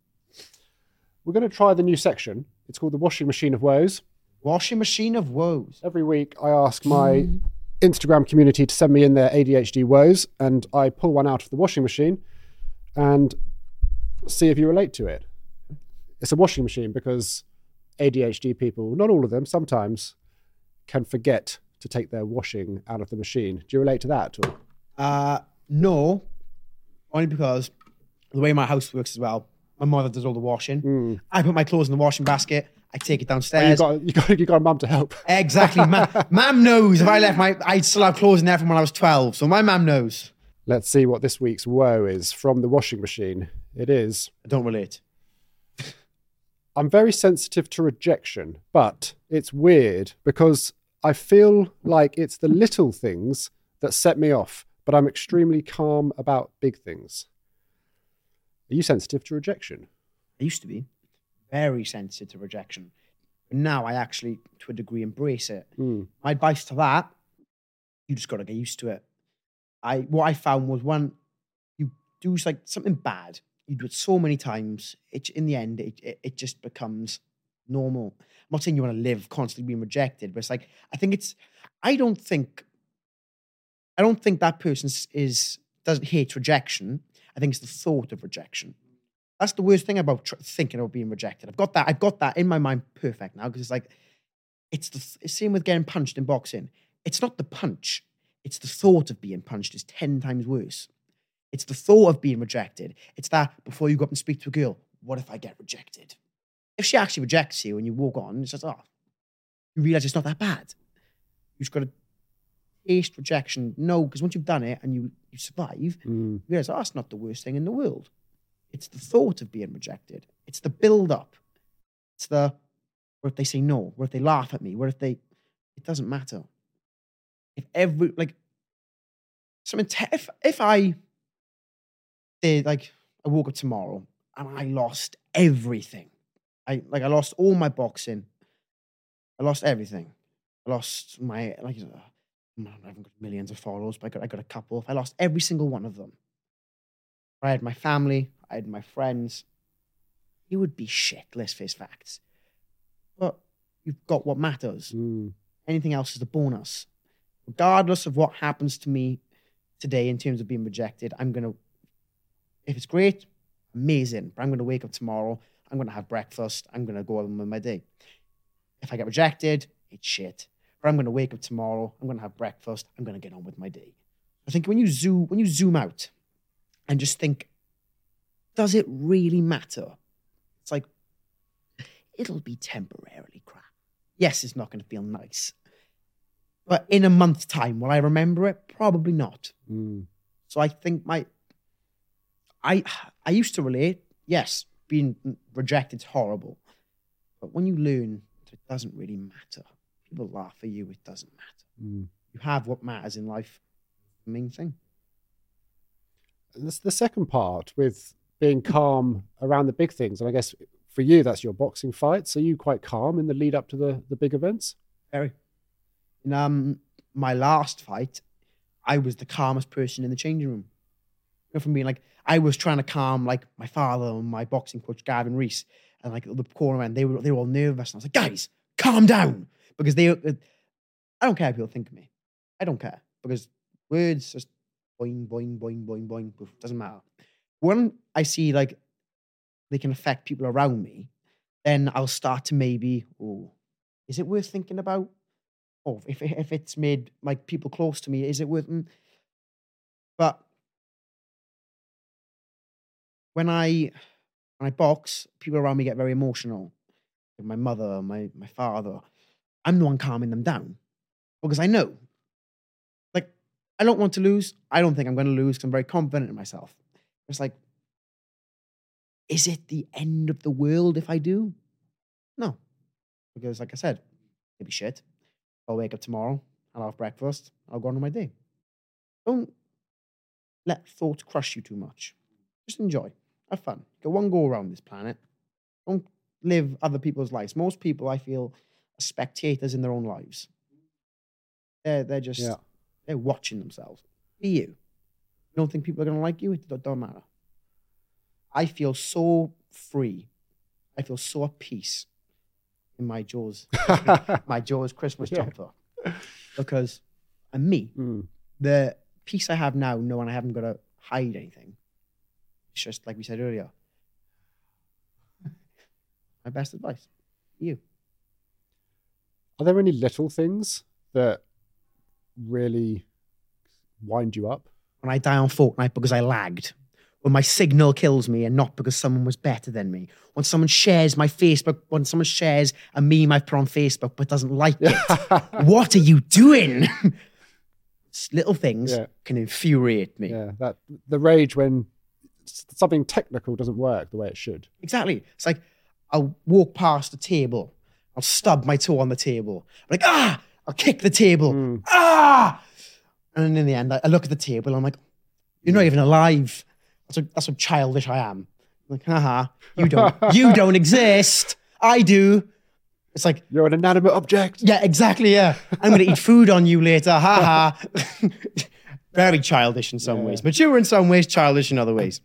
We're going to try the new section. It's called the washing machine of woes. Washing machine of woes. Every week, I ask my Instagram community to send me in their ADHD woes, and I pull one out of the washing machine and see if you relate to it. It's a washing machine because ADHD people, not all of them, sometimes can forget to take their washing out of the machine. Do you relate to that at all? Uh, no, only because the way my house works as well, my mother does all the washing. Mm. I put my clothes in the washing basket. I take it Oh, you downstairs. got you got you got a mum to help. exactly. Ma- mam knows if I left my, I still have clothes in there from when I was 12. So my mam knows. Let's see what this week's woe is from the washing machine. It is I don't relate. I'm very sensitive to rejection, but it's weird because I feel like it's the little things that set me off, but I'm extremely calm about big things. Are you sensitive to rejection? I used to be very sensitive to rejection. But now I actually, to a degree, embrace it. Mm. My advice to that, you just got to get used to it. I what I found was when you do like something bad, you do it so many times. It in the end, it it, it just becomes normal. I'm not saying you want to live constantly being rejected, but it's like I think it's. I don't think. I don't think that person is- doesn't hate rejection. I think it's the thought of rejection. That's the worst thing about tr- thinking about being rejected. I've got that. I've got that in my mind perfect now because it's like it's the th- same with getting punched in boxing. It's not the punch. It's the thought of being punched is 10 times worse. It's the thought of being rejected. It's that before you go up and speak to a girl, what if I get rejected? If she actually rejects you and you walk on, it's just, oh, you realize it's not that bad. You just got to taste rejection. No, because once you've done it and you, you survive, Mm. you realize, oh, that's not the worst thing in the world. It's the thought of being rejected. It's the build up. It's the, what if they say no? What if they laugh at me? What if they, it doesn't matter. If every, like, something, te- if, if I like, I woke up tomorrow and I lost everything. I, like, I lost all my boxing. I lost everything. I lost my, like, uh, I haven't got millions of followers, but I got, I got a couple. I lost every single one of them, I had my family, I had my friends, it would be shit, let's face facts. But you've got what matters. Mm. Anything else is a bonus. Regardless of what happens to me today in terms of being rejected, I'm going to, if it's great, amazing. But I'm going to wake up tomorrow, I'm going to have breakfast, I'm going to go on with my day. If I get rejected, it's shit. But I'm going to wake up tomorrow, I'm going to have breakfast, I'm going to get on with my day. I think when you zoom, when you zoom out and just think, does it really matter? It's like, it'll be temporarily crap. Yes, it's not going to feel nice. But in a month's time, will I remember it? Probably not. Mm. So I think my I I used to relate, yes, being rejected's horrible. But when you learn that it doesn't really matter, people laugh at you, it doesn't matter. Mm. You have what matters in life. The main thing. This the second part with being calm around the big things, and I guess for you that's your boxing fights. Are you quite calm in the lead up to the the big events? Very. In um my last fight, I was the calmest person in the changing room. You know, from being like I was trying to calm like my father and my boxing coach Gavin Rees, and like the corner man, they were they were all nervous, and I was like, guys, calm down, because they. I don't care how people think of me. I don't care because words just boing boing boing boing boing poof, doesn't matter. When I see like they can affect people around me, then I'll start to maybe, oh, is it worth thinking about? Oh, if if it's made like people close to me, is it worth? mm. But when I when I box, people around me get very emotional. Like my mother, my my father. I'm the one calming them down because I know, like, I don't want to lose. I don't think I'm going to lose because I'm very confident in myself. It's like, is it the end of the world if I do? No, because like I said, it'll be shit. I'll wake up tomorrow. I'll have breakfast. I'll go on with my day. Don't let thoughts crush you too much. Just enjoy. Have fun. Go one go around this planet. Don't live other people's lives. Most people, I feel, are spectators in their own lives. They're, they're just, Yeah. they're watching themselves. Be you. You don't think people are going to like you? It don't, matter. I feel so free. I feel so at peace in my Jaws, my Jaws Christmas Yeah. jumper because I'm me Mm. the peace I have now, knowing I haven't got to hide anything, it's just like we said earlier. My best advice, you. Are there any little things that really wind you up? When I die on Fortnite because I lagged, when my signal kills me and not because someone was better than me, when someone shares my Facebook, when someone shares a meme I've put on Facebook but doesn't like it, what are you doing? Little things Yeah. can infuriate me. yeah, that the rage when something technical doesn't work the way it should. Exactly. It's like I'll walk past the table, I'll stub my toe on the table, I'm like ah, I'll kick the table, Mm. ah, and in the end, I, look at the table, and I'm like, you're not even alive. That's how, that's how childish I am. I'm like, haha, you don't, you don't exist. I do. It's like, You're an inanimate object. yeah, exactly. Yeah, I'm gonna eat food on you later. Ha ha. Very childish in some Yeah. ways, mature in some ways, childish in other ways.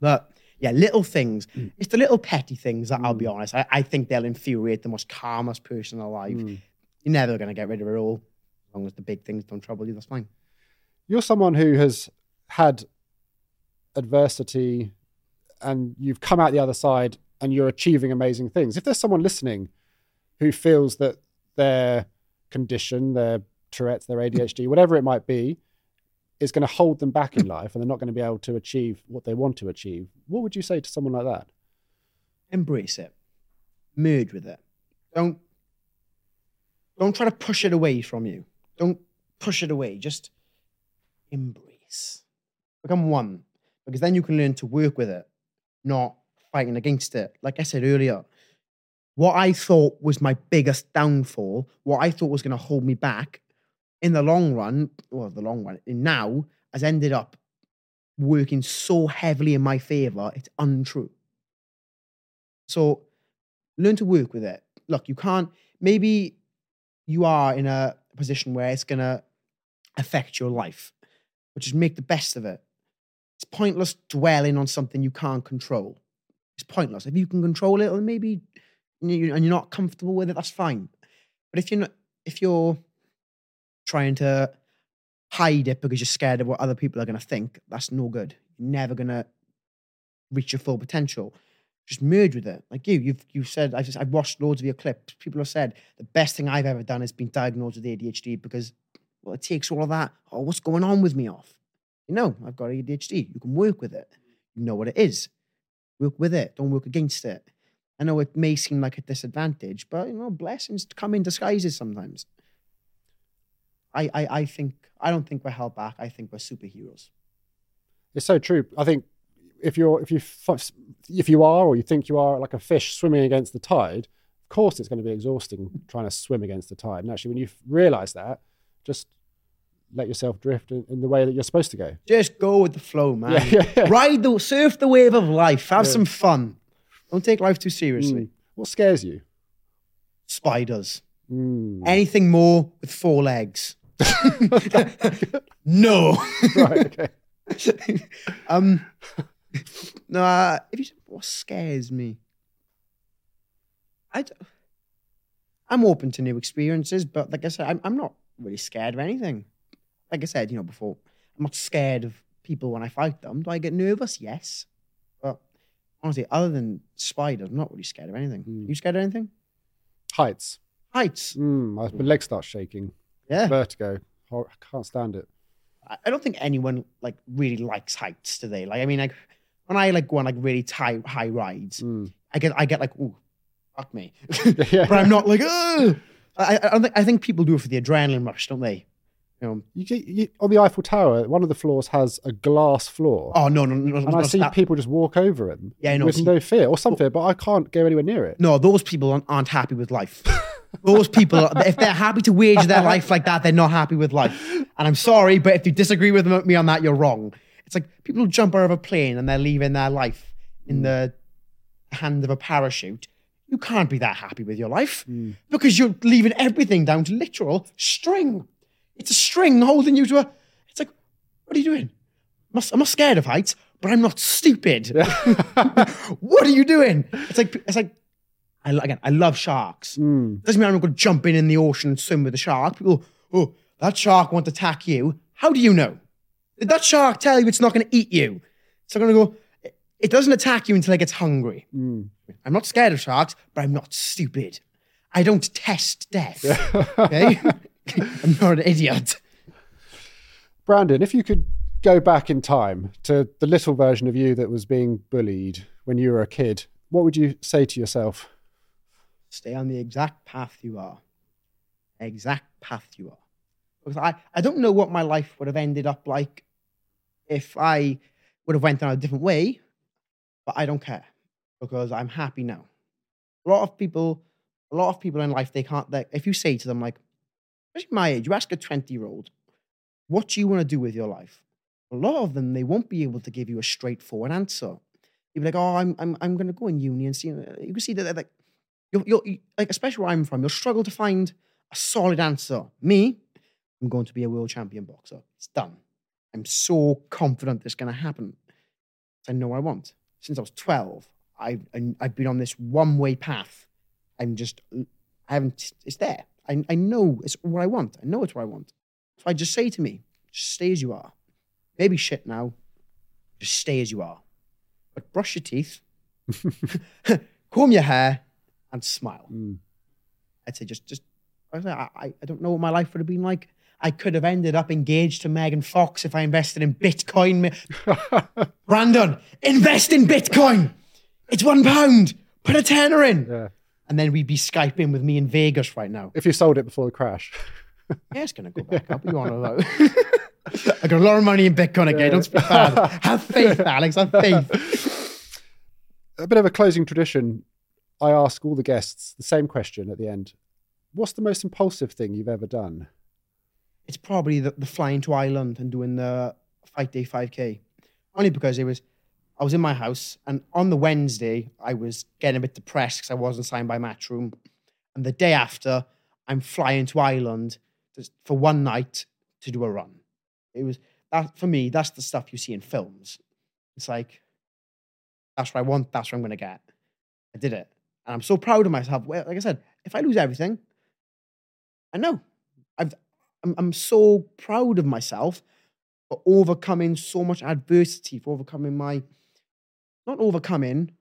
But yeah, little things. Mm. It's the little petty things that I'll be honest. I, I think they'll infuriate the most calmest person alive. Mm. You're never gonna get rid of it all. As long as the big things don't trouble you, that's fine. You're someone who has had adversity and you've come out the other side and you're achieving amazing things. If there's someone listening who feels that their condition, their Tourette's, their ADHD, whatever it might be, is going to hold them back in life and they're not going to be able to achieve what they want to achieve, what would you say to someone like that? Embrace it. Merge with it. Don't don't try to push it away from you. Don't push it away. Just embrace. Become one. Because then you can learn to work with it, not fighting against it. Like I said earlier, what I thought was my biggest downfall, what I thought was going to hold me back in the long run, well, the long run, now, has ended up working so heavily in my favor, it's untrue. So learn to work with it. Look, you can't, maybe you are in a position where it's going to affect your life, but just make the best of it. It's pointless dwelling on something you can't control. It's pointless. If you can control it, or maybe and you're not comfortable with it, that's fine. But if you're not, if you're trying to hide it because you're scared of what other people are going to think, that's no good. You're never going to reach your full potential. Just merge with it. Like you, you've you said. I've I've watched loads of your clips. People have said the best thing I've ever done is been diagnosed with ADHD because well, it takes all of that. Oh, what's going on with me off? You know, I've got ADHD. You can work with it. You know what it is. Work with it. Don't work against it. I know it may seem like a disadvantage, but you know, blessings come in disguises sometimes. I, I, I think I don't think we're held back. I think we're superheroes. It's so true. I think if you're if you if you are or you think you are like a fish swimming against the tide, of course it's going to be exhausting trying to swim against the tide. And actually, when you realize that, just let yourself drift in, in the way that you're supposed to go. Just go with the flow, man. Yeah, yeah, yeah. Ride the surf the wave of life. Have some fun. Don't take life too seriously. Mm. What scares you? Spiders. Mm. Anything more with four legs. no. right. Okay. um. No. Uh, if you said what scares me, I. d- I'm open to new experiences, but like I said, I'm, I'm not really scared of anything. Like I said, you know, before, I'm not scared of people when I fight them. Do I get nervous? Yes. But honestly, other than spiders, I'm not really scared of anything. Mm. You scared of anything? Heights. Heights. Mm. My legs start shaking. Yeah. Vertigo. I can't stand it. I don't think anyone like really likes heights today. Like, I mean, like when I like go on like really high high rides, Mm. I get I get like, ooh, fuck me. Yeah. but I'm not like, Ugh! I, I, think, I think people do it for the adrenaline rush, don't they? You know, You, you, on the Eiffel Tower, one of the floors has a glass floor. oh no, no, no, and no, I see that- people just walk over it Yeah, know. with no fear or some fear, but I can't go anywhere near it. no, those people aren't, aren't happy with life. those people, if they're happy to wage their life like that, they're not happy with life. And I'm sorry, but if you disagree with me on that, you're wrong. It's like people jump out of a plane and they're leaving their life in the hand of a parachute. You can't be that happy with your life hmm. because you're leaving everything down to literal string. It's a string holding you to a. It's like, what are you doing? I'm not, I'm not scared of heights, but I'm not stupid. what are you doing? It's like it's like I again I love sharks. Mm. Doesn't mean I'm going to jump in in the ocean and swim with a shark. People, oh, that shark won't attack you. How do you know? Did that shark tell you it's not going to eat you? It's not going to go. "It- doesn't attack you until it gets hungry. Mm. I'm not scared of sharks, but I'm not stupid. I don't test death. Okay, I'm not an idiot. Brandon, if you could go back in time to the little version of you that was being bullied when you were a kid, what would you say to yourself? Stay on the exact path you are. Exact path you are. Because I, I don't know what my life would have ended up like if I would have went down a different way, but I don't care because I'm happy now. A lot of people, a lot of people in life, they can't, if you say to them like, especially my age, you ask a 20 year old, what do you want to do with your life? A lot of them, they won't be able to give you a straightforward answer. You'll be like, oh, I'm, I'm, I'm going to go in uni and see. You can see that, they're like, you'll, you'll like especially where I'm from, you'll struggle to find a solid answer. Me, I'm going to be a world champion boxer. It's done. I'm so confident it's going to happen. I know I want. Since I was 12, I've I've been on this one way path. I'm just I haven't. It's there. I I know it's what I want. I know it's what I want. So I just say to me, just stay as you are. Maybe shit now. Just stay as you are. But brush your teeth, comb your hair, and smile. Mm. I'd say just just I, I, I don't know what my life would have been like. I could have ended up engaged to Megan Fox if I invested in Bitcoin. Brandon, invest in Bitcoin. It's one pound. Put a tenner in. yeah. And then we'd be Skyping with me in Vegas right now. If you sold it before the crash. Yeah, it's going to go back up. You want to know? I got a lot of money in Bitcoin again. Don't speak bad. Have faith, Alex. Have faith. a bit of a closing tradition. I ask all the guests the same question at the end. What's the most impulsive thing you've ever done? It's probably the, the flying to Ireland and doing the Fight Day 5K. Only because it was, I was in my house and on the Wednesday, I was getting a bit depressed because I wasn't signed by Matchroom. And the day after, I'm flying to Ireland for one night to do a run. It was that for me, that's the stuff you see in films. It's like, that's what I want, that's what I'm going to get. I did it. And I'm so proud of myself. Well, like I said, if I lose everything, I know. I've, I'm, I'm so proud of myself for overcoming so much adversity, for overcoming my, not overcoming,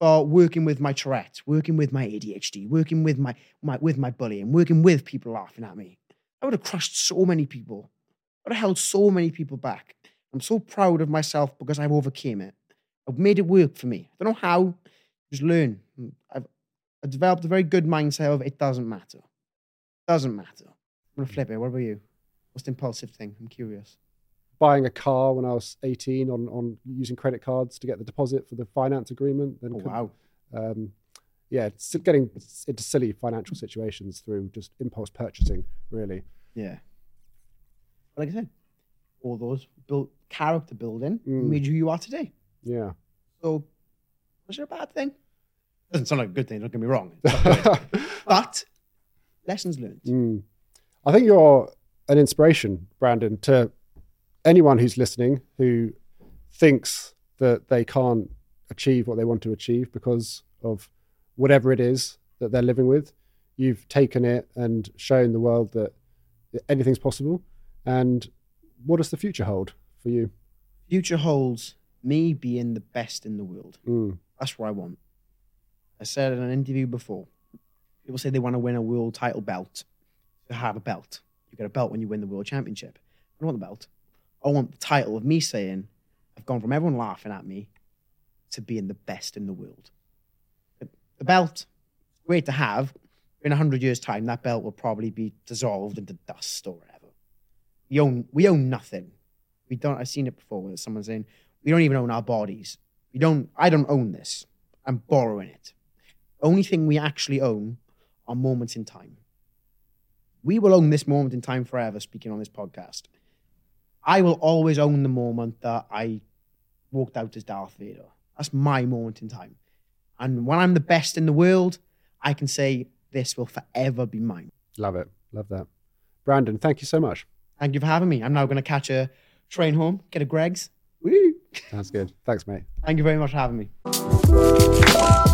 for working with my Tourette, working with my ADHD, working with my, my with my bullying, working with people laughing at me. I would have crushed so many people. I would have held so many people back. I'm so proud of myself because I've overcame it. I've made it work for me. I don't know how. Just learn. I've, I've developed a very good mindset of it doesn't matter. Doesn't matter. I'm gonna flip it. What about you? What's the impulsive thing? I'm curious. Buying a car when I was 18 on, on using credit cards to get the deposit for the finance agreement. Then Oh, could- wow. um, yeah, it's getting into silly financial situations through just impulse purchasing, really. Yeah. Like I said, all those built character building Mm. made you who you are today. Yeah. So was it a bad thing? Doesn't sound like a good thing, don't get me wrong. It's not good. but lessons learned. Mm. I think you're an inspiration, Brandon, to anyone who's listening who thinks that they can't achieve what they want to achieve because of whatever it is that they're living with. You've taken it and shown the world that anything's possible. And what does the future hold for you? Future holds me being the best in the world. Mm. That's what I want. I said in an interview before, people say they want to win a world title belt. To have a belt. You get a belt when you win the world championship. I don't want the belt. I want the title of me saying, I've gone from everyone laughing at me to being the best in the world. The, belt, great to have. In a hundred years' time, that belt will probably be dissolved into dust or whatever. We own we own nothing. We don't. I've seen it before. Where someone saying we don't even own our bodies. We don't. I don't own this. I'm borrowing it. Only thing we actually own are moments in time. We will own this moment in time forever. Speaking on this podcast, I will always own the moment that I walked out as Darth Vader. That's my moment in time. And when I'm the best in the world, I can say this will forever be mine. Love it. Love that. Brandon, thank you so much. Thank you for having me. I'm now going to catch a train home, get a Greggs. Woo! Sounds good. Thanks, mate. Thank you very much for having me.